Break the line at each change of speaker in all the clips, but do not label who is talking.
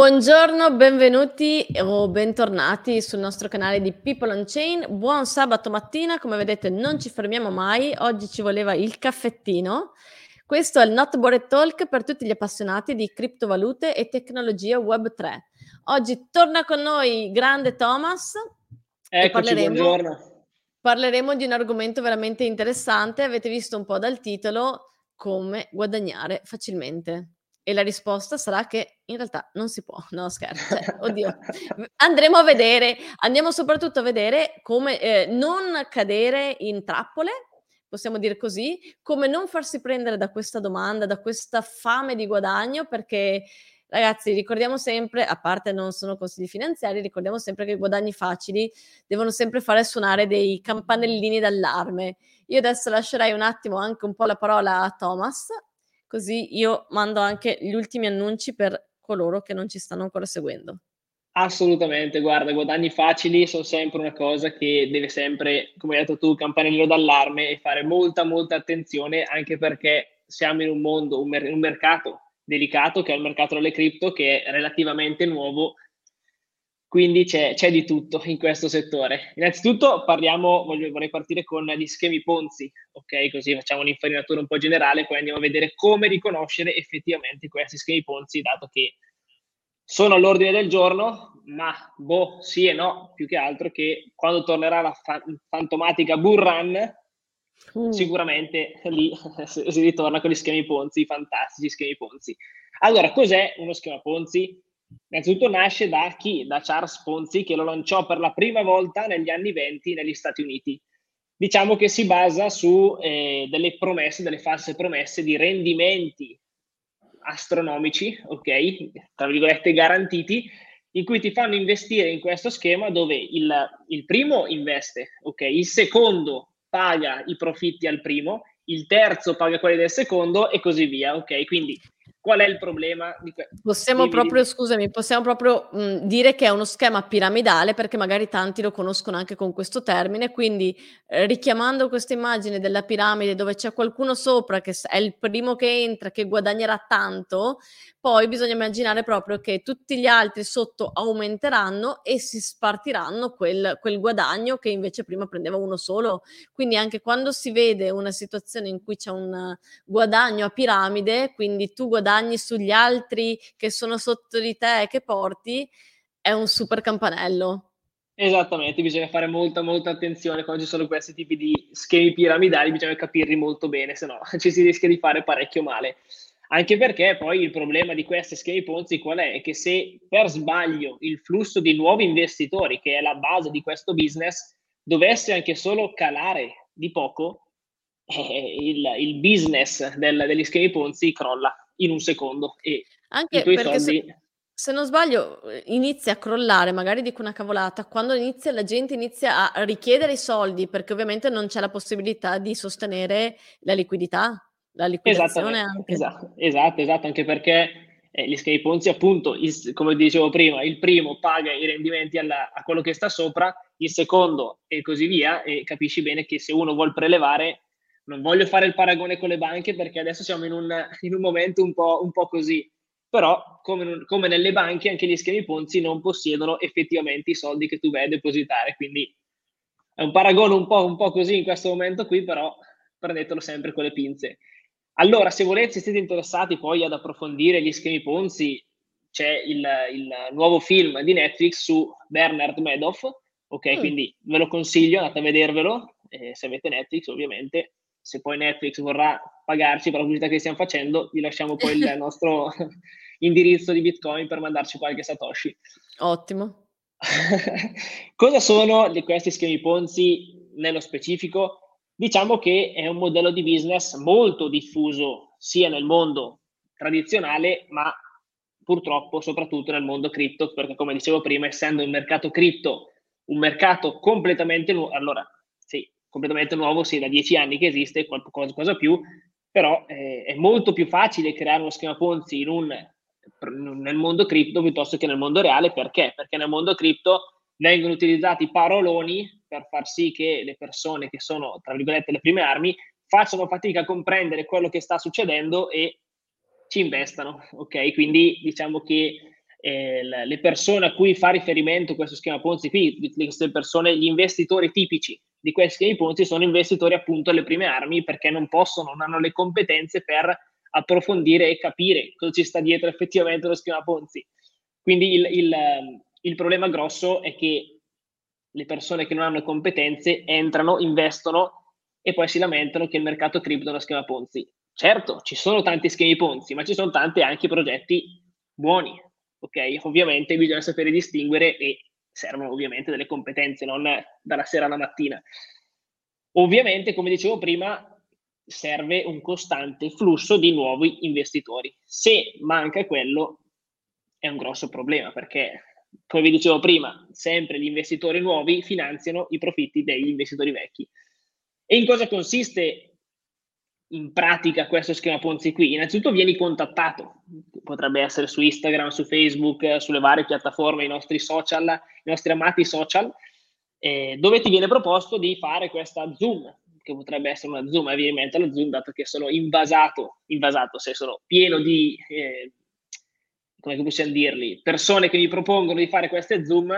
Buongiorno, benvenuti o bentornati sul nostro canale di People on Chain. Buon sabato mattina, come vedete non ci fermiamo mai, oggi ci voleva il caffettino. Questo è il Not Bored Talk per tutti gli appassionati di criptovalute e tecnologia Web3. Oggi torna con noi grande Thomas
Eccoci, parleremo, buongiorno.
parleremo di un argomento veramente interessante. Avete visto un po' dal titolo come guadagnare facilmente. E la risposta sarà che in realtà non si può, no scherzo, cioè, oddio. Andremo a vedere, andiamo soprattutto a vedere come eh, non cadere in trappole, possiamo dire così, come non farsi prendere da questa domanda, da questa fame di guadagno, perché ragazzi ricordiamo sempre, a parte non sono consigli finanziari, ricordiamo sempre che i guadagni facili devono sempre fare suonare dei campanellini d'allarme. Io adesso lascerei un attimo anche un po' la parola a Thomas così io mando anche gli ultimi annunci per coloro che non ci stanno ancora seguendo.
Assolutamente, guarda, guadagni facili sono sempre una cosa che deve sempre, come hai detto tu, campanello d'allarme e fare molta, molta attenzione anche perché siamo in un mondo, un, mer- un mercato delicato che è il mercato delle cripto che è relativamente nuovo quindi c'è, c'è, di tutto in questo settore. Innanzitutto parliamo, voglio, vorrei partire con gli schemi Ponzi, ok? Così facciamo un'infarinatura un po' generale, poi andiamo a vedere come riconoscere effettivamente questi schemi Ponzi, dato che sono all'ordine del giorno, ma boh, sì e no, più che altro che quando tornerà la fa- fantomatica bull run, uh. sicuramente lì si ritorna con gli schemi Ponzi, fantastici schemi Ponzi. Allora, cos'è uno schema Ponzi? Innanzitutto nasce da chi? Da Charles Ponzi che lo lanciò per la prima volta negli anni 20 negli Stati Uniti. Diciamo che si basa su eh, delle promesse, delle false promesse di rendimenti astronomici, ok? Tra virgolette garantiti, in cui ti fanno investire in questo schema dove il, il primo investe, ok? Il secondo paga i profitti al primo, il terzo paga quelli del secondo e così via, ok? Quindi Qual è il problema? Di que-
possiamo dimmi, proprio, dimmi. scusami, possiamo proprio mh, dire che è uno schema piramidale perché magari tanti lo conoscono anche con questo termine, quindi eh, richiamando questa immagine della piramide dove c'è qualcuno sopra che è il primo che entra, che guadagnerà tanto, poi bisogna immaginare proprio che tutti gli altri sotto aumenteranno e si spartiranno quel, quel guadagno che invece prima prendeva uno solo. Quindi anche quando si vede una situazione in cui c'è un guadagno a piramide, quindi tu guadagni sugli altri che sono sotto di te e che porti, è un super campanello.
Esattamente, bisogna fare molta, molta attenzione quando ci sono questi tipi di schemi piramidali, bisogna capirli molto bene, se no ci si rischia di fare parecchio male. Anche perché poi il problema di questi schemi Ponzi qual è? È che se per sbaglio il flusso di nuovi investitori, che è la base di questo business, dovesse anche solo calare di poco, eh, il, il, business del, degli schemi Ponzi crolla in un secondo e
anche tuoi soldi... Se, se non sbaglio inizia a crollare, magari dico una cavolata, quando inizia la gente inizia a richiedere i soldi perché ovviamente non c'è la possibilità di sostenere la liquidità la liquidazione anche.
Esatto, esatto, esatto, anche perché eh, gli schemi Ponzi, appunto, il, come dicevo prima, il primo paga i rendimenti alla, a quello che sta sopra, il secondo e così via, e capisci bene che se uno vuole prelevare, non voglio fare il paragone con le banche perché adesso siamo in un, in un momento un po', un po', così, però come, come, nelle banche anche gli schemi Ponzi non possiedono effettivamente i soldi che tu vai a depositare, quindi è un paragone un po', un po' così in questo momento qui, però prendetelo sempre con le pinze. Allora, se volete, se siete interessati poi ad approfondire gli schemi Ponzi, c'è il, il nuovo film di Netflix su Bernard Madoff, ok? Mm. Quindi ve lo consiglio, andate a vedervelo, eh, se avete Netflix ovviamente. Se poi Netflix vorrà pagarci per la pubblicità che stiamo facendo, vi lasciamo poi il nostro indirizzo di Bitcoin per mandarci qualche Satoshi.
Ottimo.
Cosa sono questi schemi Ponzi nello specifico? Diciamo che è un modello di business molto diffuso sia nel mondo tradizionale, ma purtroppo soprattutto nel mondo cripto, perché come dicevo prima, essendo il mercato cripto un mercato completamente nuovo, allora completamente nuovo, sì, da dieci anni che esiste, qualcosa più, però eh, è molto più facile creare uno schema Ponzi in un, nel mondo cripto piuttosto che nel mondo reale, perché? Perché nel mondo cripto vengono utilizzati paroloni per far sì che le persone che sono, tra virgolette, le prime armi facciano fatica a comprendere quello che sta succedendo e ci investano, ok? Quindi diciamo che eh, le persone a cui fa riferimento questo schema Ponzi qui, queste persone, gli investitori tipici di questi schemi Ponzi sono investitori appunto alle prime armi perché non possono, non hanno le competenze per approfondire e capire cosa ci sta dietro effettivamente lo schema Ponzi. Quindi il, il, il problema grosso è che le persone che non hanno competenze entrano, investono e poi si lamentano che il mercato cripto è uno schema Ponzi. Certo, ci sono tanti schemi Ponzi, ma ci sono tanti anche progetti buoni, ok? Ovviamente bisogna sapere distinguere e servono ovviamente delle competenze, non dalla sera alla mattina. Ovviamente, come dicevo prima, serve un costante flusso di nuovi investitori. Se manca quello, è un grosso problema perché, come vi dicevo prima, sempre gli investitori nuovi finanziano i profitti degli investitori vecchi. E in cosa consiste in pratica questo schema Ponzi qui? Innanzitutto vieni contattato, potrebbe essere su Instagram, su Facebook, sulle varie piattaforme, i nostri social, i nostri amati social, eh, dove ti viene proposto di fare questa Zoom, che potrebbe essere una Zoom, evidentemente la Zoom, dato che sono invasato, invasato, se sono pieno di, eh, come possiamo dirli, persone che mi propongono di fare queste Zoom,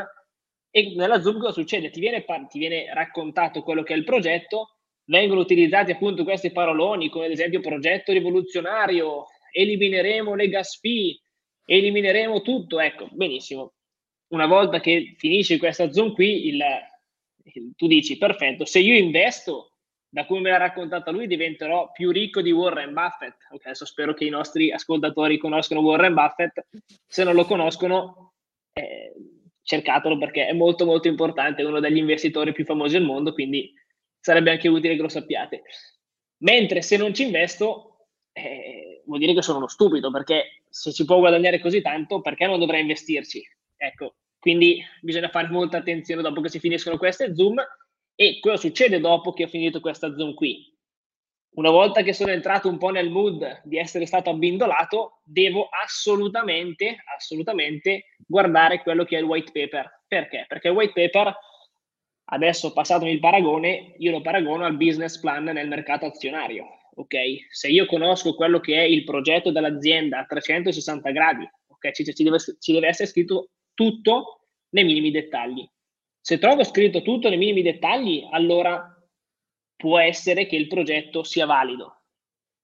e nella Zoom cosa succede? Ti viene, ti viene raccontato quello che è il progetto, vengono utilizzati appunto questi paroloni come ad esempio progetto rivoluzionario, elimineremo le gas fee, elimineremo tutto, ecco, benissimo. Una volta che finisci questa Zoom qui, il, il, tu dici, perfetto, se io investo, da come me l'ha raccontata lui, diventerò più ricco di Warren Buffett. Ok, adesso spero che i nostri ascoltatori conoscano Warren Buffett. Se non lo conoscono, eh, cercatelo perché è molto molto importante, è uno degli investitori più famosi al mondo, quindi sarebbe anche utile che lo sappiate. Mentre se non ci investo, eh, vuol dire che sono uno stupido, perché se ci può guadagnare così tanto, perché non dovrei investirci? Ecco, quindi bisogna fare molta attenzione dopo che si finiscono queste Zoom e cosa succede dopo che ho finito questa Zoom qui? Una volta che sono entrato un po' nel mood di essere stato abbindolato, devo assolutamente, assolutamente guardare quello che è il white paper. Perché? Perché il white paper Adesso, passatomi il paragone, io lo paragono al business plan nel mercato azionario. Ok? Se io conosco quello che è il progetto dell'azienda a 360 gradi, ok? Ci, ci, deve, ci deve essere scritto tutto nei minimi dettagli. Se trovo scritto tutto nei minimi dettagli, allora può essere che il progetto sia valido.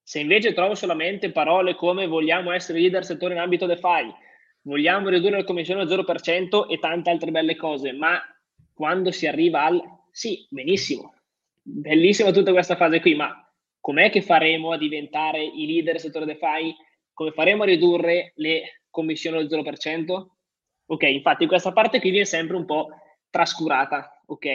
Se invece trovo solamente parole come vogliamo essere leader settore in ambito DeFi, vogliamo ridurre la commissione al 0% e tante altre belle cose, ma quando si arriva al sì, benissimo, bellissima tutta questa fase qui, ma com'è che faremo a diventare i leader del settore DeFi? Come faremo a ridurre le commissioni al 0%? Ok, infatti questa parte qui viene sempre un po' trascurata, ok?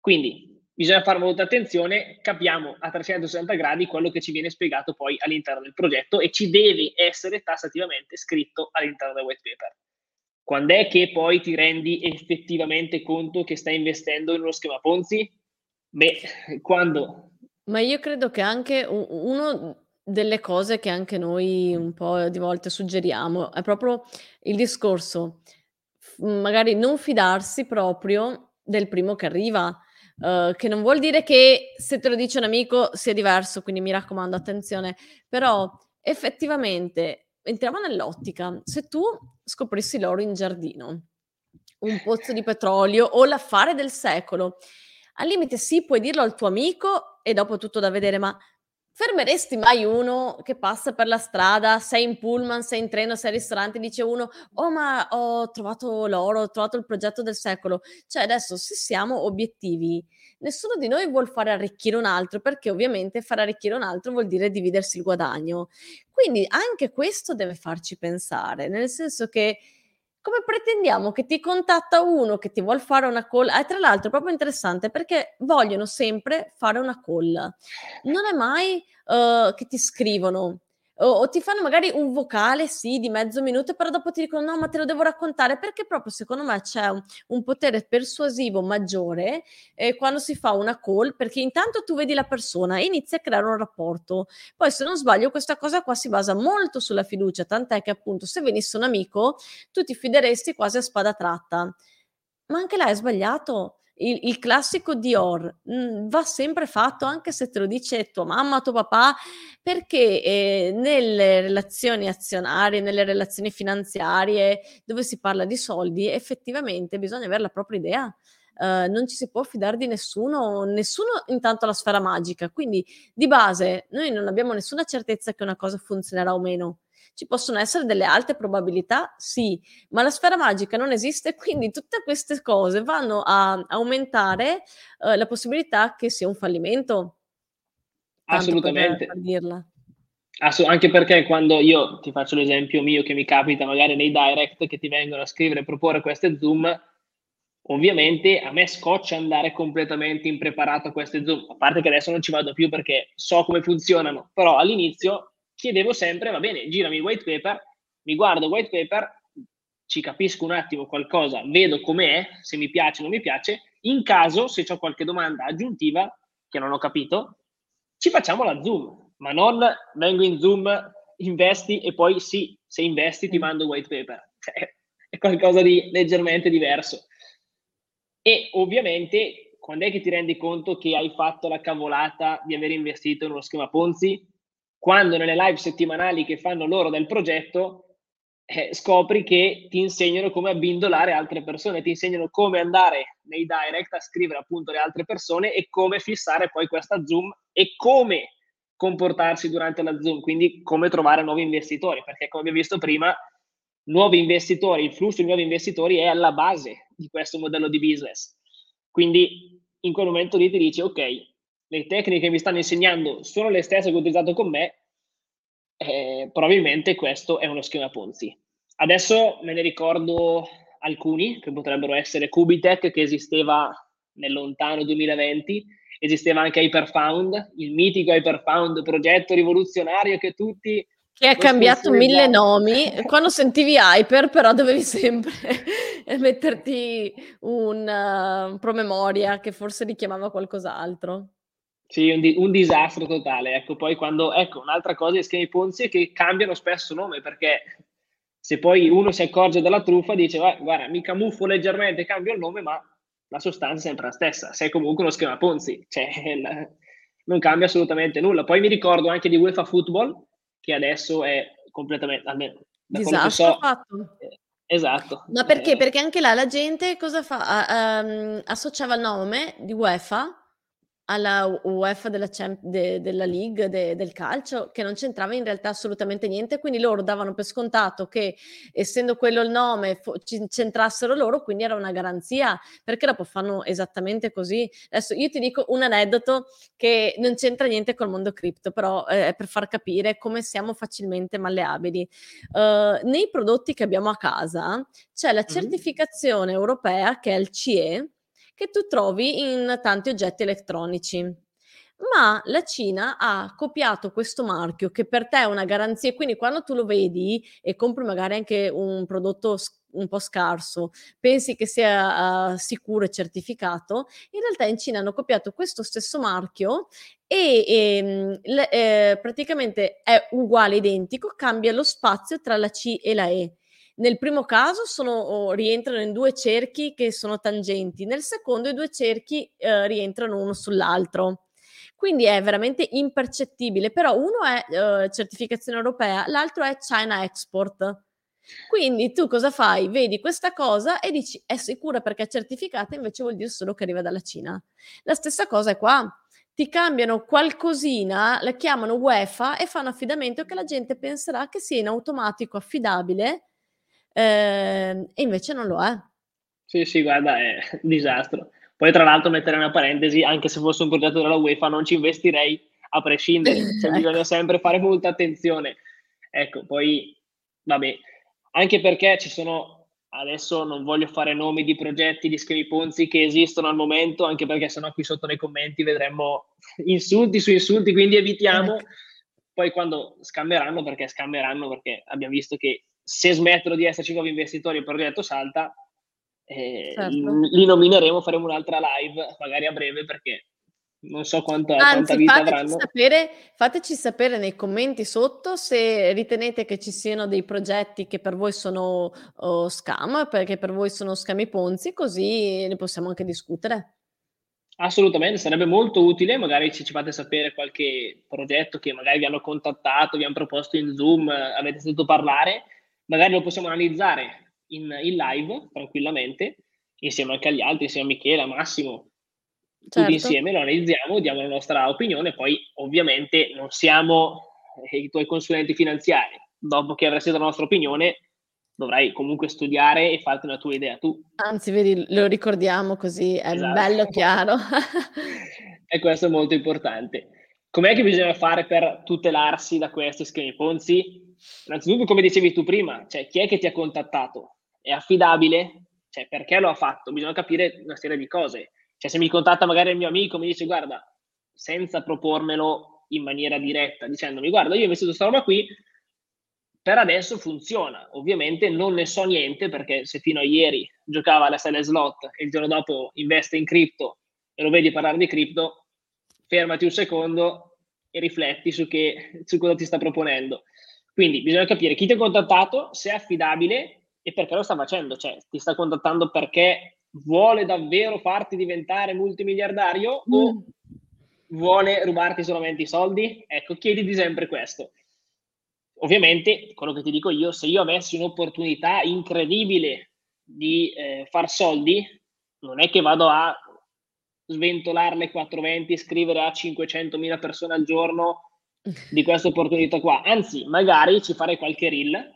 Quindi bisogna fare molta attenzione, capiamo a 360 gradi quello che ci viene spiegato poi all'interno del progetto e ci deve essere tassativamente scritto all'interno del white paper. Quando è che poi ti rendi effettivamente conto che stai investendo in uno schema Ponzi? Beh, quando?
Ma io credo che anche uno delle cose che anche noi un po' di volte suggeriamo è proprio il discorso, magari non fidarsi proprio del primo che arriva, uh, che non vuol dire che se te lo dice un amico sia diverso, quindi mi raccomando attenzione, però effettivamente entriamo nell'ottica, se tu scoprissi l'oro in giardino, un pozzo di petrolio o l'affare del secolo, al limite sì, puoi dirlo al tuo amico e dopo tutto da vedere, ma fermeresti mai uno che passa per la strada, sei in pullman, sei in treno, sei al ristorante, dice uno, oh ma ho trovato l'oro, ho trovato il progetto del secolo. Cioè adesso se siamo obiettivi, nessuno di noi vuole fare arricchire un altro, perché ovviamente fare arricchire un altro vuol dire dividersi il guadagno. Quindi anche questo deve farci pensare, nel senso che come pretendiamo che ti contatta uno che ti vuole fare una call? E tra l'altro è proprio interessante perché vogliono sempre fare una call. Non è mai uh, che ti scrivono o, o, ti fanno magari un vocale, sì, di mezzo minuto, però dopo ti dicono no, ma te lo devo raccontare perché proprio secondo me c'è un, un potere persuasivo maggiore eh, quando si fa una call, perché intanto tu vedi la persona e inizi a creare un rapporto. Poi se non sbaglio questa cosa qua si basa molto sulla fiducia, tant'è che appunto se venisse un amico tu ti fideresti quasi a spada tratta. Ma anche là è sbagliato il, il classico Dior mh, mm, va sempre fatto anche se te lo dice tua mamma, tuo papà, perché eh, nelle relazioni azionarie, nelle relazioni finanziarie, dove si parla di soldi, effettivamente bisogna avere la propria idea. Uh, non ci si può fidare di nessuno, nessuno intanto la sfera magica, quindi di base noi non abbiamo nessuna certezza che una cosa funzionerà o meno. Ci possono essere delle alte probabilità, sì, ma la sfera magica non esiste, quindi tutte queste cose vanno a aumentare uh, la possibilità che sia un fallimento.
Assolutamente. Per, per dirla. Assu- anche perché quando io ti faccio l'esempio mio che mi capita magari nei direct che ti vengono a scrivere e proporre queste Zoom, ovviamente a me scoccia andare completamente impreparato a queste Zoom, a parte che adesso non ci vado più perché so come funzionano, però all'inizio chiedevo sempre, va bene, girami il white paper, mi guardo il white paper, ci capisco un attimo qualcosa, vedo com'è, se mi piace o non mi piace, in caso, se ho qualche domanda aggiuntiva che non ho capito, ci facciamo la Zoom, ma non vengo in Zoom, investi e poi sì, se investi ti mando il white paper. Cioè, è qualcosa di leggermente diverso. E ovviamente, quando è che ti rendi conto che hai fatto la cavolata di aver investito in uno schema Ponzi? Quando nelle live settimanali che fanno loro del progetto eh, scopri che ti insegnano come abbindolare altre persone, ti insegnano come andare nei direct a scrivere appunto le altre persone e come fissare poi questa Zoom e come comportarsi durante la Zoom, quindi come trovare nuovi investitori, perché come abbiamo visto prima, nuovi investitori, il flusso di nuovi investitori è alla base di questo modello di business. Quindi in quel momento lì ti dici, ok, le tecniche che mi stanno insegnando sono le stesse che ho utilizzato con me, eh, probabilmente questo è uno schema Ponzi. Adesso me ne ricordo alcuni, che potrebbero essere Cubitech, che esisteva nel lontano 2020, esisteva anche Hyperfound, il mitico Hyperfound, progetto rivoluzionario che tutti...
Che ha cambiato mille nomi. Quando sentivi Hyper, però dovevi sempre metterti un uh, promemoria che forse richiamava qualcos'altro.
Sì, un, di- un, disastro totale. Ecco, poi quando, ecco, un'altra cosa di schemi Ponzi è che cambiano spesso nome, perché se poi uno si accorge della truffa, dice, guarda, mi camuffo leggermente, cambio il nome, ma la sostanza è sempre la stessa. Sei comunque uno schema Ponzi, cioè non cambia assolutamente nulla. Poi mi ricordo anche di UEFA Football, che adesso è completamente, almeno
da Disastro so, fatto.
Eh, esatto.
Ma perché? Eh, perché anche là la gente cosa fa? Uh, um, associava il nome di UEFA alla UEFA della, Champ- de- della League de- del calcio che non c'entrava in realtà assolutamente niente, quindi loro davano per scontato che essendo quello il nome fo- c'entrassero loro, quindi era una garanzia, perché dopo fanno esattamente così. Adesso io ti dico un aneddoto che non c'entra niente col mondo cripto, però eh, è per far capire come siamo facilmente malleabili. Uh, nei prodotti che abbiamo a casa c'è la certificazione mm-hmm. europea che è il CE che tu trovi in tanti oggetti elettronici. Ma la Cina ha copiato questo marchio che per te è una garanzia, quindi quando tu lo vedi e compri magari anche un prodotto un po' scarso, pensi che sia uh, sicuro e certificato, in realtà in Cina hanno copiato questo stesso marchio e, e ehm, le, eh, praticamente è uguale, identico, cambia lo spazio tra la C e la E. Nel primo caso sono, rientrano in due cerchi che sono tangenti, nel secondo i due cerchi eh, rientrano uno sull'altro. Quindi è veramente impercettibile, però uno è eh, certificazione europea, l'altro è China Export. Quindi tu cosa fai? Vedi questa cosa e dici è sicura perché è certificata, invece vuol dire solo che arriva dalla Cina. La stessa cosa è qua. Ti cambiano qualcosina, la chiamano UEFA e fanno affidamento che la gente penserà che sia in automatico affidabile eh, e invece non lo è.
Sì, sì, guarda, è un disastro. Poi tra l'altro mettere una parentesi, anche se fosse un progetto della UEFA non ci investirei a prescindere, cioè, ecco. bisogna sempre fare molta attenzione. Ecco, poi, vabbè, anche perché ci sono, adesso non voglio fare nomi di progetti, di schemi Ponzi che esistono al momento, anche perché sennò qui sotto nei commenti vedremo insulti su insulti, quindi evitiamo. Ecco. Poi quando scambieranno, perché scambieranno, perché abbiamo visto che se smettono di esserci nuovi investitori il progetto salta, eh, certo. li nomineremo, faremo un'altra live, magari a breve, perché non so quanta,
Anzi,
quanta vita
fateci
avranno.
sapere, fateci sapere nei commenti sotto se ritenete che ci siano dei progetti che per voi sono oh, scam, perché per voi sono scami ponzi, così ne possiamo anche discutere.
Assolutamente, sarebbe molto utile, magari ci, ci fate sapere qualche progetto che magari vi hanno contattato, vi hanno proposto in Zoom, avete sentito parlare, magari lo possiamo analizzare in, in live tranquillamente, insieme anche agli altri, insieme a Michele, a Massimo, tutti
Certo.
insieme lo analizziamo, diamo la nostra opinione, poi ovviamente non siamo eh, i tuoi consulenti finanziari. Dopo che avresti dato la nostra opinione, dovrai comunque studiare e farti una tua idea tu.
Anzi, vedi, lo ricordiamo così è
Esatto.
bello chiaro.
e questo è molto importante. Com'è che bisogna fare per tutelarsi da questi schemi Ponzi? Innanzitutto, come dicevi tu prima, cioè chi è che ti ha contattato? È affidabile? Cioè, perché lo ha fatto? Bisogna capire una serie di cose. Cioè, se mi contatta magari il mio amico, mi dice, guarda, senza propormelo in maniera diretta, dicendomi, guarda, io ho investito questa roba qui, per adesso funziona. Ovviamente non ne so niente, perché se fino a ieri giocava alla sale slot e il giorno dopo investe in cripto e lo vedi parlare di cripto, fermati un secondo e rifletti su, che, su cosa ti sta proponendo. Quindi bisogna capire chi ti ha contattato, se è affidabile e perché lo sta facendo. Cioè, ti sta contattando perché vuole davvero farti diventare multimiliardario mm. o vuole rubarti solamente i soldi? Ecco, chiediti sempre questo. Ovviamente, quello che ti dico io, se io avessi un'opportunità incredibile di eh, far soldi, non è che vado a sventolare le 420, scrivere a 500.000 persone al giorno di questa opportunità qua. Anzi, magari ci farei qualche reel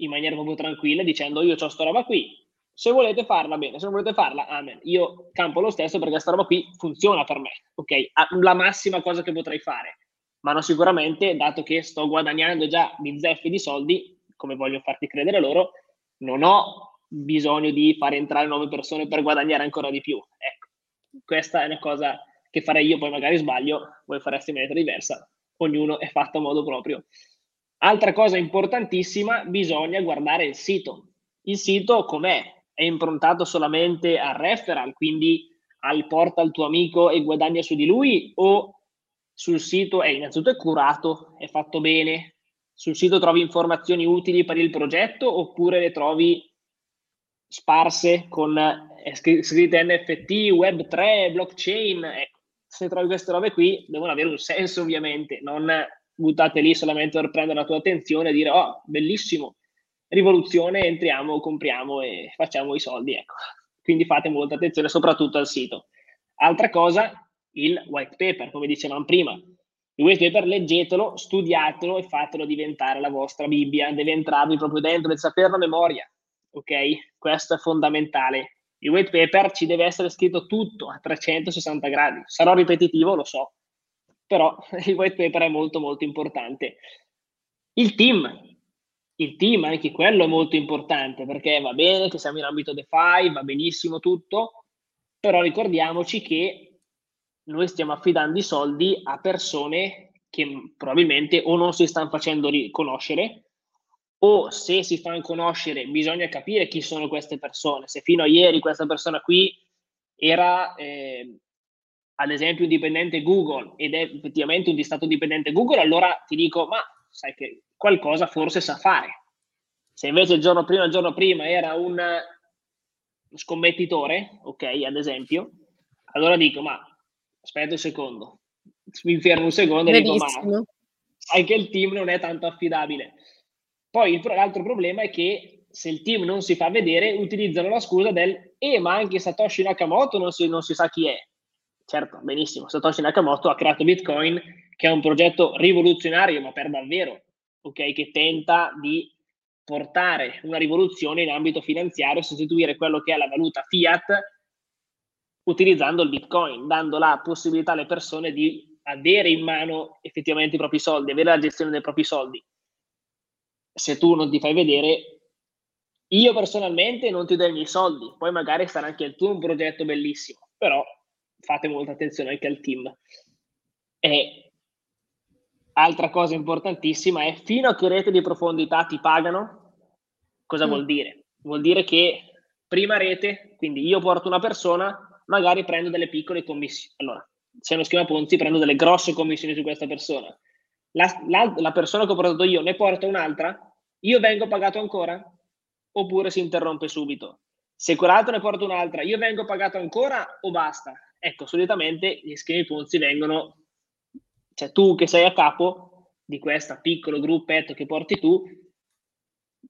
in maniera proprio tranquilla dicendo io ho sta roba qui, se volete farla bene, se non volete farla, amen. Io campo lo stesso perché sta roba qui funziona per me, ok? La massima cosa che potrei fare. Ma no, sicuramente, dato che sto guadagnando già di zeffi di soldi, come voglio farti credere loro, non ho bisogno di fare entrare nuove persone per guadagnare ancora di più. Ecco, questa è una cosa che farei io, poi magari sbaglio, voi fareste in maniera diversa, ognuno è fatto a modo proprio. Altra cosa importantissima, bisogna guardare il sito. Il sito com'è? È improntato solamente al referral, quindi al porta al tuo amico e guadagna su di lui o sul sito è innanzitutto è curato, è fatto bene, sul sito trovi informazioni utili per il progetto oppure le trovi sparse con eh, scritte NFT, Web3, blockchain. Ecco, se trovi queste robe qui devono avere un senso ovviamente, non buttate lì solamente per prendere la tua attenzione e dire oh, bellissimo, rivoluzione, entriamo, compriamo e facciamo i soldi. Ecco. Quindi fate molta attenzione soprattutto al sito. Altra cosa, il white paper, come dicevamo prima. Il white paper leggetelo, studiatelo e fatelo diventare la vostra Bibbia, deve entrarvi proprio dentro, deve saperlo a memoria, ok? Questo è fondamentale. Il white paper ci deve essere scritto tutto a 360 gradi. Sarò ripetitivo, lo so, però il white paper è molto molto importante. Il team, il team anche quello è molto importante perché va bene che siamo in ambito DeFi, va benissimo tutto, però ricordiamoci che noi stiamo affidando i soldi a persone che probabilmente o non si stanno facendo riconoscere o se si fanno conoscere bisogna capire chi sono queste persone. Se fino a ieri questa persona qui era eh, ad esempio un dipendente Google ed è effettivamente un di stato dipendente Google, allora ti dico ma sai che qualcosa forse sa fare. Se invece il giorno prima, il giorno prima era un scommettitore, ok, ad esempio, allora dico ma aspetta un secondo, mi fermo un secondo e dico ma sai che il team non è tanto affidabile. Poi il, l'altro problema è che se il team non si fa vedere utilizzano la scusa del eh ma anche Satoshi Nakamoto non si, non si sa chi è. Certo, benissimo, Satoshi Nakamoto ha creato Bitcoin che è un progetto rivoluzionario ma per davvero, ok, che tenta di portare una rivoluzione in ambito finanziario, sostituire quello che è la valuta fiat utilizzando il Bitcoin, dando la possibilità alle persone di avere in mano effettivamente i propri soldi, avere la gestione dei propri soldi. Se tu non ti fai vedere, io personalmente non ti do i miei soldi, poi magari sarà anche il tuo un progetto bellissimo, però fate molta attenzione anche al team. E altra cosa importantissima è fino a che rete di profondità ti pagano, cosa mm. vuol dire? Vuol dire che prima rete, quindi io porto una persona, magari prendo delle piccole commissioni. Allora, se è uno schema Ponzi prendo delle grosse commissioni su questa persona. La, la, la persona che ho portato io ne porta un'altra, io vengo pagato ancora? Oppure si interrompe subito? Se quell'altro ne porta un'altra, io vengo pagato ancora o basta? Ecco, solitamente gli schemi Ponzi vengono, cioè tu che sei a capo di questo piccolo gruppetto che porti tu,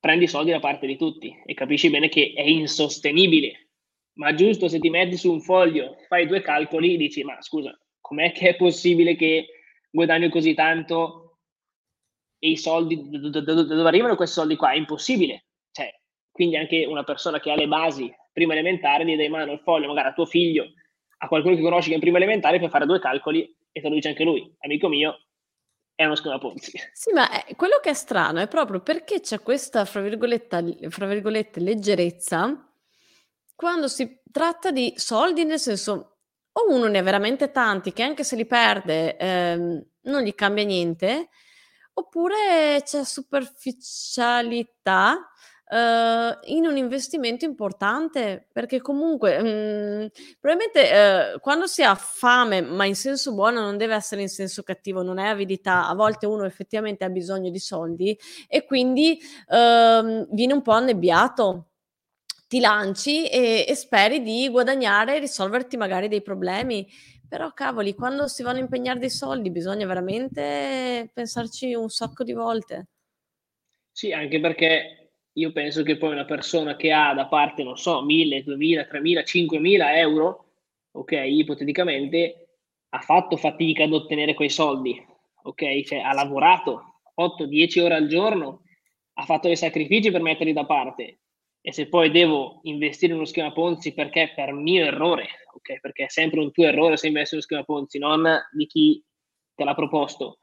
prendi i soldi da parte di tutti e capisci bene che è insostenibile. Ma giusto se ti metti su un foglio, fai due calcoli, dici, ma scusa, com'è che è possibile che guadagno così tanto e i soldi, da dove arrivano questi soldi qua? È impossibile. Cioè, quindi anche una persona che ha le basi prima elementare, gli dai in mano il foglio magari a tuo figlio, a qualcuno che conosci che è in prima elementare per fare due calcoli e te lo dice anche lui, amico mio, è uno schema Ponzi.
Sì, ma eh, quello che è strano è proprio perché c'è questa, fra, fra virgolette, leggerezza quando si tratta di soldi, nel senso, o uno ne ha veramente tanti che anche se li perde ehm, non gli cambia niente, oppure c'è superficialità uh, in un investimento importante, perché comunque mh, mm, probabilmente uh, quando si ha fame, ma in senso buono, non deve essere in senso cattivo, non è avidità, a volte uno effettivamente ha bisogno di soldi e quindi uh, viene un po' annebbiato ti lanci e, e, speri di guadagnare e risolverti magari dei problemi. Però cavoli, quando si vanno a impegnare dei soldi bisogna veramente pensarci un sacco di volte.
Sì, anche perché io penso che poi una persona che ha da parte, non so, 1000, 2000, 3000, 5000 euro, ok, ipoteticamente, ha fatto fatica ad ottenere quei soldi, ok? Cioè ha lavorato 8-10 ore al giorno, ha fatto dei sacrifici per metterli da parte. E se poi devo investire in uno schema Ponzi perché per mio errore, ok? Perché è sempre un tuo errore se investi in uno schema Ponzi, non di chi te l'ha proposto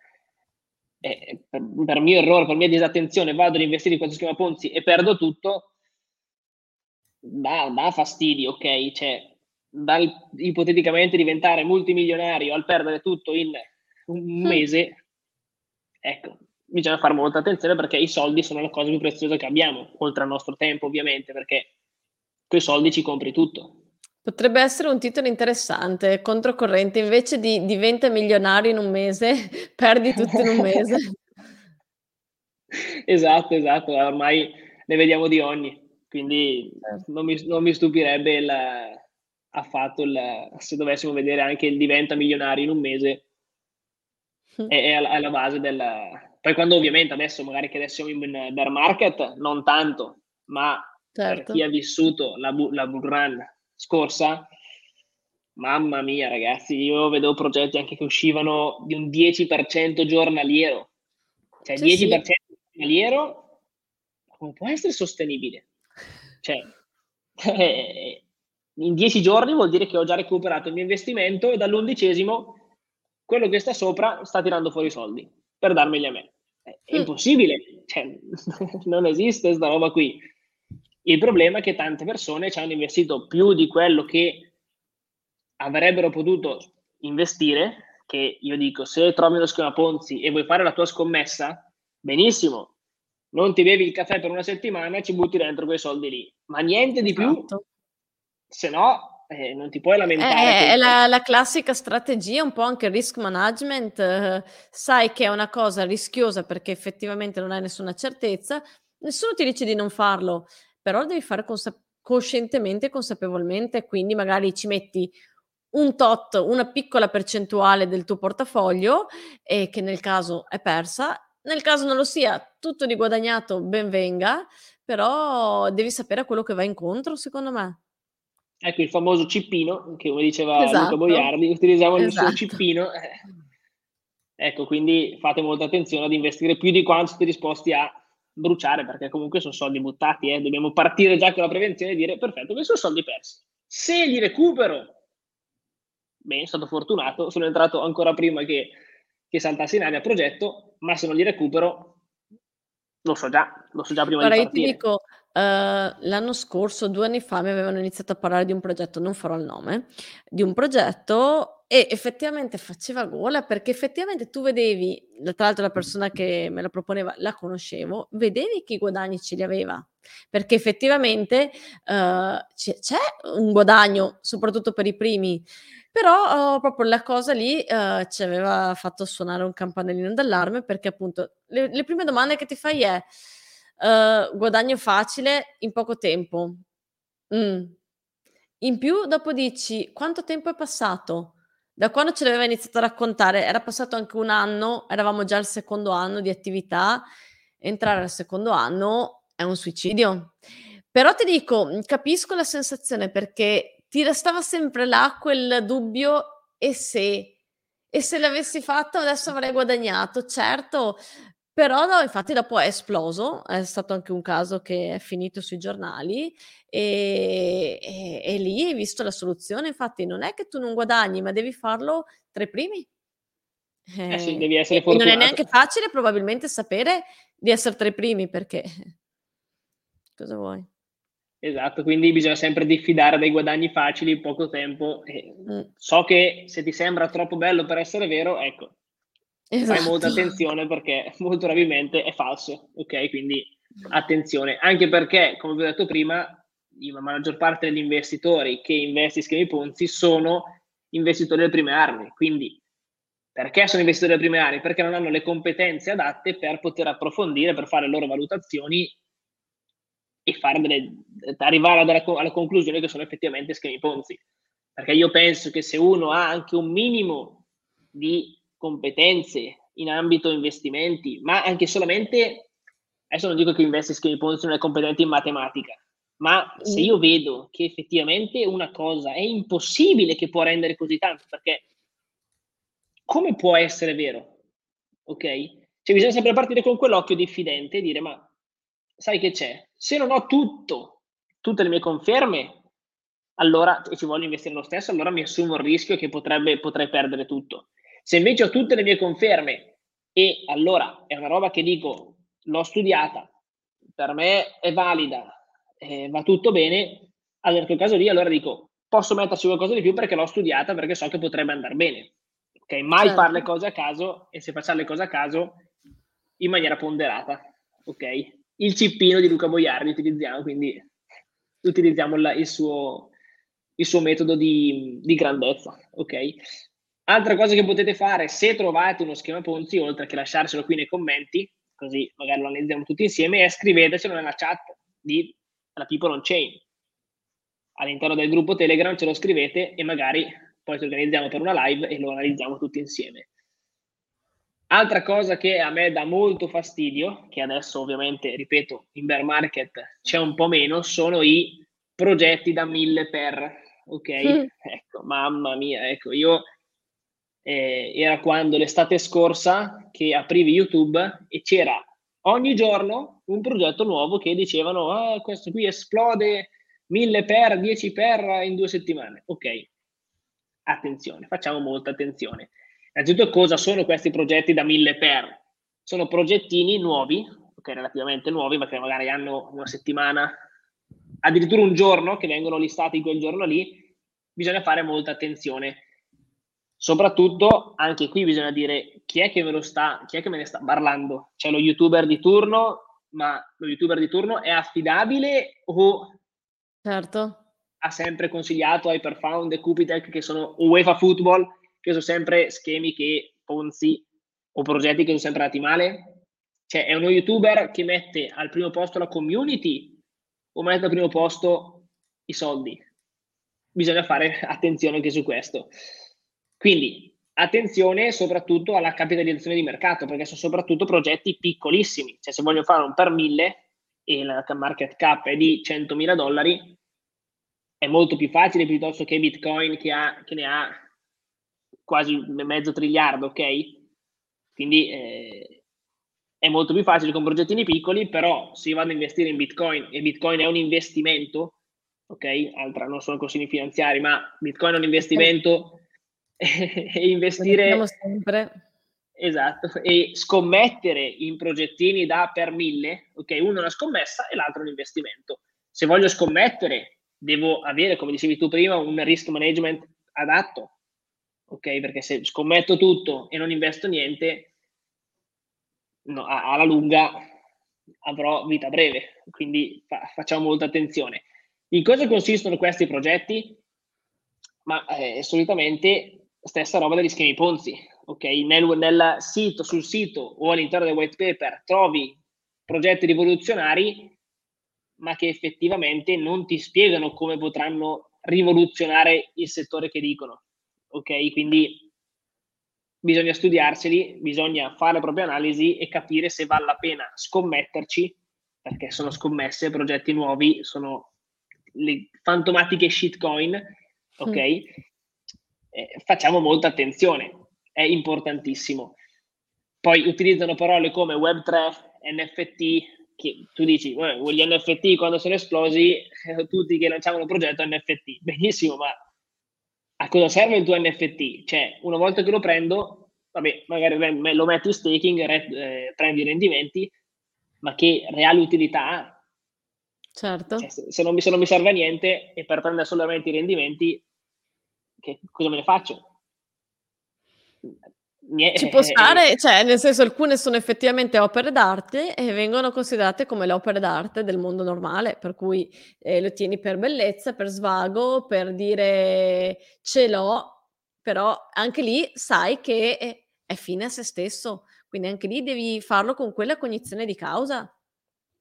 per, per, mio errore, per mia disattenzione, vado ad investire in questo schema Ponzi e perdo tutto, dà, dà fastidio, ok? Cioè, dal ipoteticamente diventare multimilionario al perdere tutto in un mm. mese, ecco, bisogna fare molta attenzione perché i soldi sono la cosa più preziosa che abbiamo, oltre al nostro tempo ovviamente, perché con i soldi ci compri tutto.
Potrebbe essere un titolo interessante, controcorrente, invece di diventa milionario in un mese, perdi tutto in un mese.
Esatto, esatto, ormai ne vediamo di ogni, quindi certo. non mi, non mi stupirebbe il, affatto il, se dovessimo vedere anche il diventa milionario in un mese, mm. è, è alla base del... Poi quando ovviamente adesso, magari che adesso siamo in bear market, non tanto, ma certo. per chi ha vissuto la, la bull run scorsa, mamma mia ragazzi, io vedevo progetti anche che uscivano di un 10% giornaliero. Cioè, sì, 10% sì. giornaliero, come può essere sostenibile? Cioè, in 10 giorni vuol dire che ho già recuperato il mio investimento e dall'undicesimo quello che sta sopra sta tirando fuori i soldi per darmeli a me. È mm. impossibile, cioè, non esiste questa roba qui. Il problema è che tante persone ci hanno investito più di quello che avrebbero potuto investire, che io dico, se trovi uno schema Ponzi e vuoi fare la tua scommessa, benissimo, non ti bevi il caffè per una settimana e ci butti dentro quei soldi lì, ma niente di più, esatto. se no eh, non ti puoi lamentare.
È, è la, la, classica strategia, un po' anche risk management, eh, sai che è una cosa rischiosa perché effettivamente non hai nessuna certezza, nessuno ti dice di non farlo, però devi fare consa- coscientemente e consapevolmente, quindi magari ci metti un tot, una piccola percentuale del tuo portafoglio e che nel caso è persa, nel caso non lo sia, tutto di guadagnato, ben venga, però devi sapere a quello che va incontro, secondo me.
Ecco il famoso cippino, che come diceva esatto. Luca Boiardi, utilizziamo esatto. il suo esatto. cippino. Ecco, quindi fate molta attenzione ad investire più di quanto siete disposti a bruciare perché comunque sono soldi buttati, eh. dobbiamo partire già con la prevenzione e dire perfetto, questi sono soldi persi. Se li recupero, bene, sono stato fortunato, sono entrato ancora prima che, che saltassi in aria il progetto, ma se non li recupero, lo so già, lo so già prima
Guarda,
di partire.
io ti dico, uhm, l'anno scorso, 2 anni fa, mi avevano iniziato a parlare di un progetto, non farò il nome, di un progetto e effettivamente faceva gola perché effettivamente tu vedevi tra l'altro la persona che me la proponeva la conoscevo, vedevi che i guadagni ce li aveva, perché effettivamente, uhm, c'è c'è un guadagno, soprattutto per i primi, però, uhm, proprio la cosa lì, uhm, ci aveva fatto suonare un campanellino d'allarme perché appunto le le prime domande che ti fai è: uhm, guadagno facile in poco tempo. Mh. In più dopo dici: quanto tempo è passato? Da quando ce l'aveva iniziato a raccontare, era passato anche 1 anno, eravamo già al secondo anno di attività, entrare al secondo anno è un suicidio. Però ti dico, mhmm, capisco la sensazione perché ti restava sempre là quel dubbio: "E se? E se l'avessi fatto adesso avrei guadagnato". Certo, però no, infatti dopo è esploso, è stato anche un caso che è finito sui giornali, ehm, e e lì hai visto la soluzione. Infatti non è che tu non guadagni, ma devi farlo tra i primi.
Eh sì,
Eh,
devi essere
e e non è
fortunato.
neanche facile probabilmente sapere di esser tra i primi perché cosa vuoi?
Esatto, quindi bisogna sempre diffidare dai guadagni facili in poco tempo e
Mh.
so che se ti sembra troppo bello per essere vero, ecco, fai molta
Esatto.
attenzione perché molto probabilmente è falso, okay, quindi attenzione. Anche perché, come vi ho detto prima, la maggior parte degli investitori che investe in schemi Ponzi sono investitori delle prime armi. Quindi perché sono investitori delle prime armi? Perché non hanno le competenze adatte per poter approfondire, per fare le loro valutazioni e fare delle arrivare alla alla conclusione che sono effettivamente schemi Ponzi. Perché io penso che se uno ha anche un minimo di competenze in ambito investimenti, ma anche solamente adesso non dico che investe in schemi Ponzi non è competente in matematica, ma se
Mh.
io vedo che effettivamente una cosa è impossibile che può rendere così tanto, perché come può essere vero? Okay? Cioè bisogna sempre partire con quell'occhio diffidente e dire: "Ma sai che c'è? Se non ho tutto, tutte le mie conferme, allora e ci voglio investire lo stesso, allora mi assumo il rischio che potrebbe potrei perdere tutto. Se invece ho tutte le mie conferme e allora è una roba che dico: l'ho studiata, per me è valida, ehm, va tutto bene, allora in quel caso lì allora dico: posso metterci qualcosa di più perché l'ho studiata, perché so che potrebbe andar bene. Okay, mai far le
Certo.
cose a caso e se facciam le cose a caso in maniera ponderata, okay? Il cippino di Luca Boiardi utilizziamo, quindi utilizziamo la il suo il suo metodo di di grandezza, okay? Altra cosa che potete fare se trovate uno schema Ponzi, oltre che lasciarcelo qui nei commenti, così magari lo analizziamo tutti insieme, è scrivetecelo nella chat di la People on Chain. All'interno del gruppo Telegram ce lo scrivete e magari poi ci organizziamo per una live e lo analizziamo tutti insieme. Altra cosa che a me dà molto fastidio, che adesso ovviamente, ripeto, in bear market c'è un po' meno, sono i progetti da 1000 per, okay?
Mh.
Ecco, mamma mia, ecco io ehm, era quando l'estate scorsa che aprivi YouTube e c'era ogni giorno un progetto nuovo che dicevano: "Ah, questo qui esplode 1000 per, 10 per in 2 settimane". Okay. Attenzione, facciamo molta attenzione. Innanzitutto cosa sono questi progetti da 1000 per? Sono progettini nuovi, okay, relativamente nuovi, perché magari hanno 1 settimana, addirittura 1 giorno che vengono listati quel giorno lì, bisogna fare molta attenzione. Soprattutto anche qui bisogna dire chi è che me lo sta chi è che me ne sta parlando? C'è lo youtuber di turno, ma lo youtuber di turno è affidabile o
Certo.
ha sempre consigliato Hyperfound e Cupitec che sono UEFA Football, che so sempre schemi che Ponzi o progetti che son sempre andati male? Cioè, è uno youtuber che mette al primo posto la community o mette al primo posto i soldi? Bisogna fare attenzione anche su questo. Quindi attenzione soprattutto alla capitalizzazione di mercato, perché son soprattutto progetti piccolissimi. Cioè, se voglio fare un per 1000 e la market cap è di $100.000 è molto più facile piuttosto che Bitcoin che ha che ne ha quasi me mezzo triliardo, okay? Quindi, ehm, è molto più facile con progettini piccoli, però se io vado a investire in Bitcoin e Bitcoin è un investimento, okay, altra non sono consigli finanziari, ma Bitcoin è un investimento e investire
sempre.
Esatto, e scommettere in progettini da per mille, ok, uno è una scommessa e l'altro è un investimento. Se voglio scommettere, devo avere, come dicevi tu prima, un risk management adatto, ok, perché se scommetto tutto e non investo niente, no, alla lunga avrò vita breve, quindi fa- facciamo molta attenzione. In cosa consistono questi progetti? Ma eh, solitamente stessa roba degli schemi Ponzi, ok? Nel, nel sito, sul sito o all'interno del white paper trovi progetti rivoluzionari, ma che effettivamente non ti spiegano come potranno rivoluzionare il settore che dicono, ok? Quindi bisogna studiarseli, bisogna fare la propria analisi e capire se vale la pena scommetterci, perché sono scommesse, progetti nuovi, sono le fantomatiche shitcoin, ok? Mm. Eh, facciamo molta attenzione è importantissimo. Poi utilizzano parole come Web3, NFT, che tu dici, gli NFT quando sono esplosi, eh, tutti che lanciavano un progetto NFT. Benissimo, ma a cosa serve il tuo NFT? Cioè, una volta che lo prendo, vabbè, magari lo metti in staking, eh, prendi i rendimenti, ma che reale utilità ha?
Certo.
Cioè, se, se, non mi, se non mi serve a niente e per prendere solamente i rendimenti, che, cosa me ne faccio?
Niente. Ci può stare, cioè, nel senso, alcune sono effettivamente opere d'arte e vengono considerate come le opere d'arte del mondo normale, per cui eh, lo tieni per bellezza, per svago, per dire ce l'ho, però anche lì sai che è, è fine a se stesso, quindi anche lì devi farlo con quella cognizione di causa.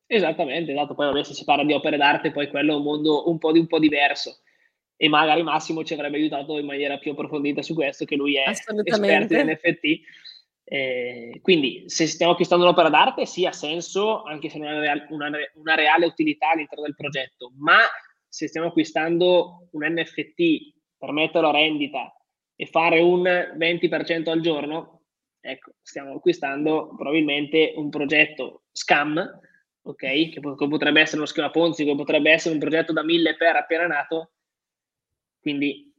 Esattamente, esatto. Poi vabbè, se si parla di opere d'arte, poi quello è un mondo un po', di, un po diverso e magari Massimo ci avrebbe aiutato in maniera più approfondita su questo, che lui è esperto in NFT. Eh, quindi se stiamo acquistando un'opera d'arte sì ha senso anche se non ha una, una, una, reale utilità all'interno del progetto, ma se stiamo acquistando un NFT per metterlo a rendita e fare un 20% al giorno, ecco, stiamo acquistando probabilmente un progetto scam, ok, che, che potrebbe essere uno schema Ponzi, che potrebbe essere un progetto da mille per appena nato, quindi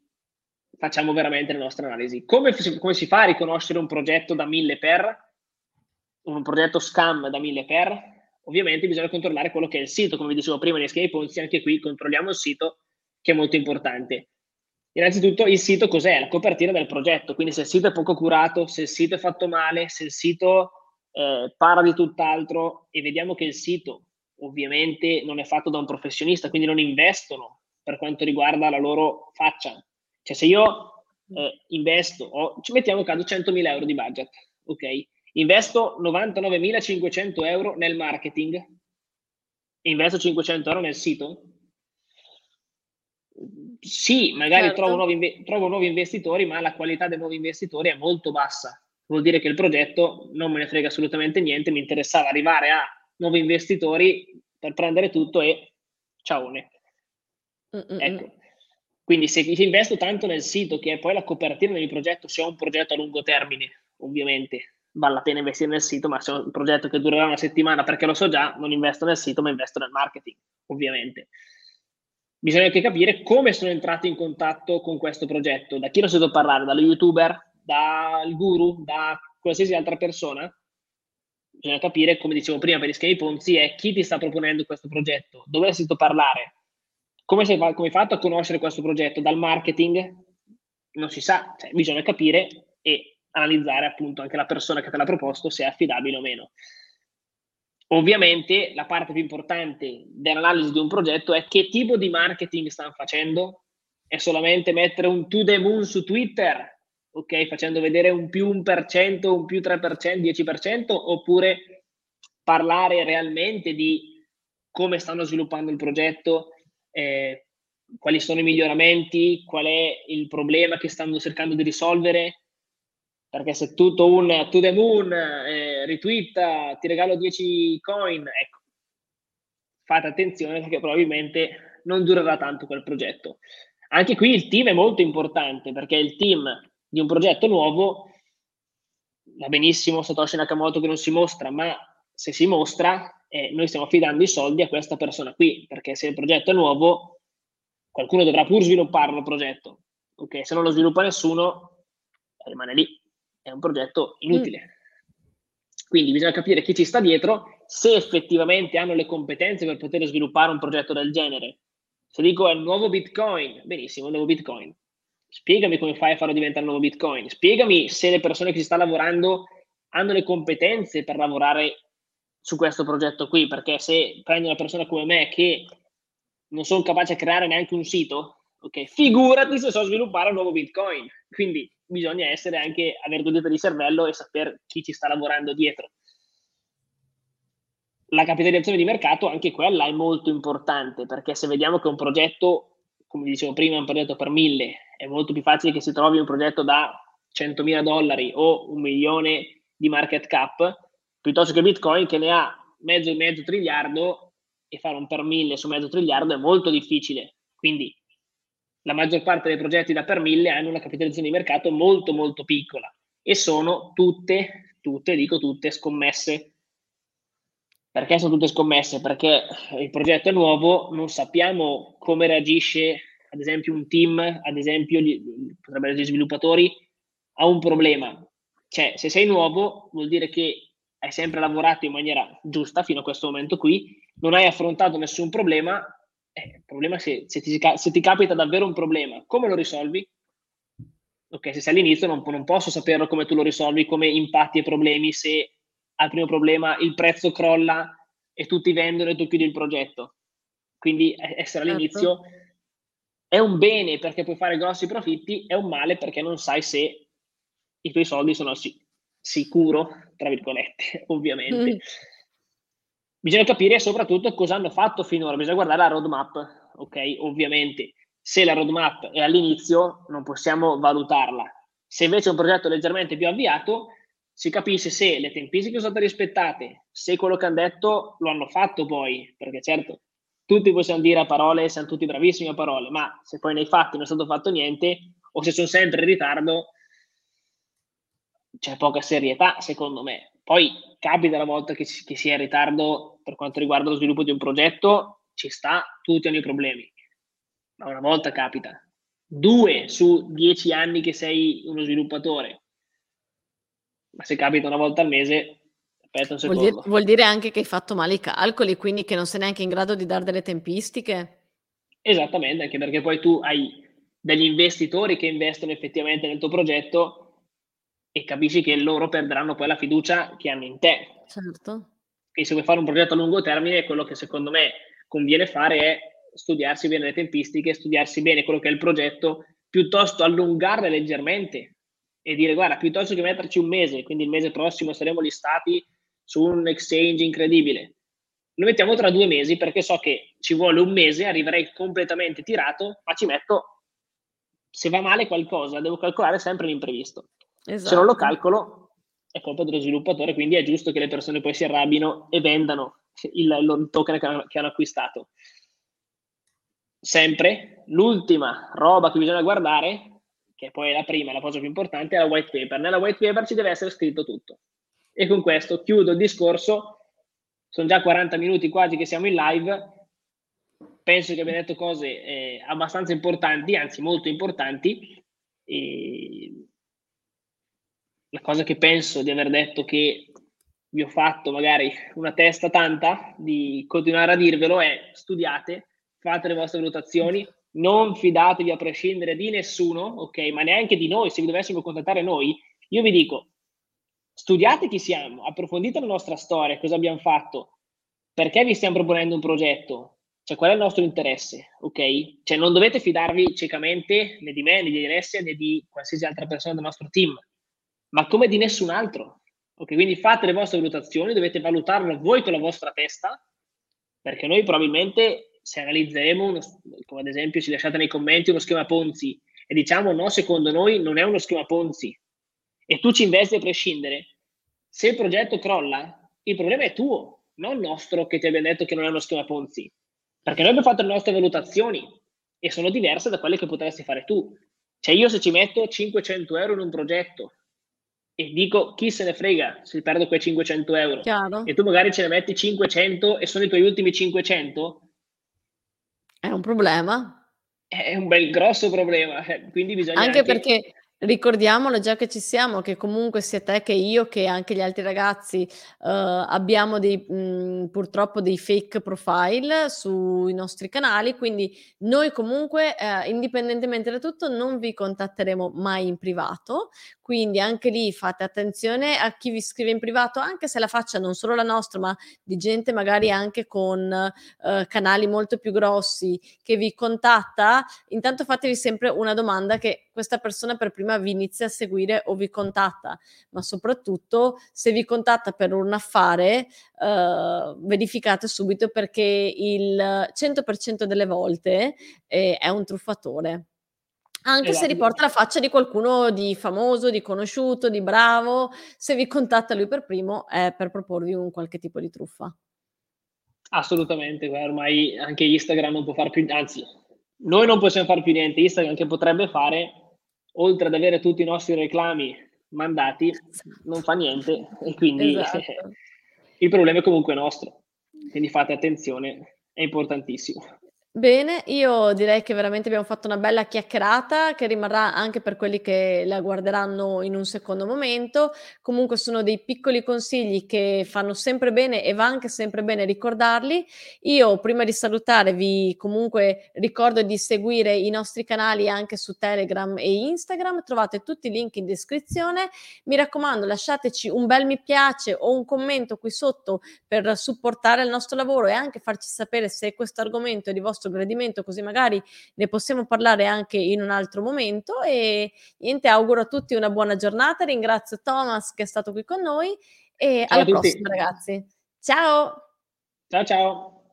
facciamo veramente le nostre analisi. Come, come, si fa a riconoscere un progetto da mille per, un progetto scam da mille per? Ovviamente bisogna controllare quello che è il sito, come vi dicevo prima di Escape Ponzi, anche qui controlliamo il sito che è molto importante. Innanzitutto il sito cos'è? La copertina del progetto, quindi se il sito è poco curato, se il sito è fatto male, se il sito eh, parla di tutt'altro e vediamo che il sito ovviamente non è fatto da un professionista, quindi non investono per quanto riguarda la loro faccia. Cioè se io eh, investo, o ci mettiamo a caso 100.000 euro di budget, ok? Investo 99.500 euro nel marketing e investo 500 euro nel sito? Sì, magari certo. trovo, nuovi, trovo nuovi investitori, ma la qualità dei nuovi investitori è molto bassa. Vuol dire che il progetto non me ne frega assolutamente niente, mi interessava arrivare a nuovi investitori per prendere tutto e Ecco. Quindi se investo tanto nel sito, che è poi la copertina del progetto, se ho un progetto a lungo termine, ovviamente vale la pena investire nel sito, ma se ho un progetto che durerà una settimana perché lo so già, non investo nel sito, ma investo nel marketing, ovviamente. Bisogna anche capire come sono entrato in contatto con questo progetto, da chi ho sentito parlare, dallo youtuber, dal guru, da qualsiasi altra persona. Bisogna capire, come dicevo prima per gli schemi Ponzi, è chi ti sta proponendo questo progetto, dove hai sentito parlare, come, sei, come hai fatto a conoscere questo progetto? Dal marketing? Non si sa, cioè, bisogna capire e analizzare appunto anche la persona che te l'ha proposto se è affidabile o meno. Ovviamente la parte più importante dell'analisi di un progetto è che tipo di marketing stanno facendo. È solamente mettere un to the moon su Twitter, ok? Facendo vedere un più 1%, un più 3%, 10%, oppure parlare realmente di come stanno sviluppando il progetto, eh, quali sono i miglioramenti, qual è il problema che stanno cercando di risolvere, perché se tutto un to the moon, eh, retweet, ti regalo 10 coin, ecco, fate attenzione perché probabilmente non durerà tanto quel progetto. Anche qui il team è molto importante perché il team di un progetto nuovo va benissimo Satoshi Nakamoto che non si mostra, ma se si mostra e noi stiamo affidando i soldi a questa persona qui, perché se il progetto è nuovo, qualcuno dovrà pur svilupparlo il progetto. Ok, se non lo sviluppa nessuno, rimane lì. è un progetto inutile. Mm. Quindi bisogna capire chi ci sta dietro, se effettivamente hanno le competenze per poter sviluppare un progetto del genere. Se dico è il nuovo Bitcoin, benissimo, il nuovo Bitcoin. Spiegami come fai a farlo diventare il nuovo Bitcoin. Spiegami se le persone che ci stanno lavorando hanno le competenze per lavorare su questo progetto qui, perché se prendi una persona come me che non sono capace a creare neanche un sito, ok, figurati se so sviluppare un nuovo Bitcoin. Quindi bisogna essere anche, avere due di cervello e sapere chi ci sta lavorando dietro. La capitalizzazione di mercato, anche quella è molto importante, perché se vediamo che un progetto, come dicevo prima, è un progetto per mille, è molto più facile che si trovi un progetto da 100.000 dollari o un milione di market cap, piuttosto che Bitcoin che ne ha mezzo e mezzo triliardo e fare un per mille su mezzo triliardo è molto difficile. Quindi la maggior parte dei progetti da per mille hanno una capitalizzazione di mercato molto molto piccola e sono tutte, tutte, dico tutte, scommesse. Perché sono tutte scommesse? Perché il progetto è nuovo, non sappiamo come reagisce ad esempio un team, ad esempio potrebbero essere gli sviluppatori, a un problema. Cioè, se sei nuovo vuol dire che hai sempre lavorato in maniera giusta fino a questo momento qui, non hai affrontato nessun problema eh, problema se, se, ti, se, ti, capita davvero un problema, come lo risolvi? Ok, se sei all'inizio non, non posso saperlo come tu lo risolvi, come impatti i problemi se al primo problema il prezzo crolla e tutti vendono e tu chiudi il progetto. Quindi essere certo. all'inizio è un bene perché puoi fare grossi profitti, è un male perché non sai se i tuoi soldi sono sicuro, tra virgolette, ovviamente. Mm Bisogna capire soprattutto cosa hanno fatto finora, bisogna guardare la roadmap, ok? Ovviamente, se la roadmap è all'inizio non possiamo valutarla. Se invece è un progetto leggermente più avviato, si capisce se le tempistiche sono state rispettate, se quello che hanno detto lo hanno fatto poi, perché certo, tutti possiamo dire a parole, siamo tutti bravissimi a parole, ma se poi nei fatti non è stato fatto niente, o se sono sempre in ritardo, c'è poca serietà, secondo me. Poi capita la volta che, che sia in ritardo per quanto riguarda lo sviluppo di un progetto, ci sta, tutti hanno i problemi. Ma una volta capita. Due su dieci anni che sei uno sviluppatore. Ma se capita una volta al mese, aspetta un secondo.
Vuol dire, vuol dire anche che hai fatto male i calcoli, quindi che non sei neanche in grado di dare delle tempistiche?
Esattamente, anche perché poi tu hai degli investitori che investono effettivamente nel tuo progetto e capisci che loro perderanno poi la fiducia che hanno in te.
Certo.
E se vuoi fare un progetto a lungo termine, quello che secondo me conviene fare è studiarsi bene le tempistiche, studiarsi bene quello che è il progetto, piuttosto allungarle leggermente e dire guarda, piuttosto che metterci un mese, quindi il mese prossimo saremo listati su un exchange incredibile, lo mettiamo tra due mesi perché so che ci vuole un mese, arriverei completamente tirato, ma ci metto, se va male qualcosa, devo calcolare sempre l'imprevisto. Esatto. Se non lo esatto. calcolo, è colpa dello sviluppatore, quindi è giusto che le persone poi si arrabbino e vendano il, il token che hanno, che hanno acquistato. Sempre l'ultima roba che bisogna guardare, che poi è la prima, la cosa più importante, è la white paper. Nella white paper ci deve essere scritto tutto. E con questo chiudo il discorso. Sono già 40 minuti quasi che siamo in live. Penso che abbia detto cose eh, abbastanza importanti, anzi molto importanti. E la cosa che penso di aver detto che vi ho fatto magari una testa tanta di continuare a dirvelo è studiate, fate le vostre valutazioni, non fidatevi a prescindere di nessuno, ok, ma neanche di noi, se vi dovessimo contattare noi, io vi dico, studiate chi siamo, approfondite la nostra storia, cosa abbiamo fatto, perché vi stiamo proponendo un progetto, cioè qual è il nostro interesse, ok? Cioè non dovete fidarvi ciecamente né di me, né di Alessia, né di qualsiasi altra persona del nostro team ma come di nessun altro. Ok, quindi fate le vostre valutazioni, dovete valutarlo voi con la vostra testa, perché noi probabilmente se analizzeremo, uno, come ad esempio ci lasciate nei commenti uno schema Ponzi e diciamo no, secondo noi non è uno schema Ponzi e tu ci investi a prescindere, se il progetto crolla, il problema è tuo, non nostro che ti abbia detto che non è uno schema Ponzi, perché noi abbiamo fatto le nostre valutazioni e sono diverse da quelle che potresti fare tu. Cioè io se ci metto 500 euro in un progetto e dico chi se ne frega se perdo quei 500 euro?
Chiaro.
e tu magari ce ne metti 500 e sono i tuoi ultimi 500
è un problema.
È un bel grosso problema eh, quindi bisogna
anche, anche... perché Ricordiamolo già che ci siamo, che comunque sia te che io, che anche gli altri ragazzi, uhm, abbiamo dei mhmm, purtroppo dei fake profile sui nostri canali, quindi noi comunque, ehm, indipendentemente da tutto, non vi contatteremo mai in privato, quindi anche lì fate attenzione a chi vi scrive in privato, anche se la faccia non solo la nostra, ma di gente magari anche con, uhm, canali molto più grossi che vi contatta, intanto fatevi sempre una domanda che questa persona per prima vi inizia a seguire o vi contatta, ma soprattutto se vi contatta per un affare, uh, verificate subito perché il 100% delle volte eh, è un truffatore. Anche se
Esatto.
riporta la faccia di qualcuno di famoso, di conosciuto, di bravo, se vi contatta lui per primo è per proporvi un qualche tipo di truffa.
Assolutamente, ormai anche Instagram non può far più anzi, noi non possiamo far più niente, Instagram che potrebbe fare, oltre ad avere tutti i nostri reclami mandati, non fa niente e quindi
Esatto.
il problema è comunque nostro. Quindi fate attenzione, è importantissimo.
Bene, io direi che veramente abbiamo fatto una bella chiacchierata che rimarrà anche per quelli che la guarderanno in un secondo momento. Comunque sono dei piccoli consigli che fanno sempre bene e va anche sempre bene ricordarli. Io prima di salutare vi comunque ricordo di seguire i nostri canali anche su Telegram e Instagram, trovate tutti i link in descrizione. Mi raccomando, lasciateci un bel mi piace o un commento qui sotto per supportare il nostro lavoro e anche farci sapere se questo argomento è di vostro gradimento, così magari ne possiamo parlare anche in un altro momento. E niente, auguro a tutti una buona giornata. Ringrazio Thomas che è stato qui con noi e
Ciao
alla prossima, ragazzi. Ciao.
Ciao ciao.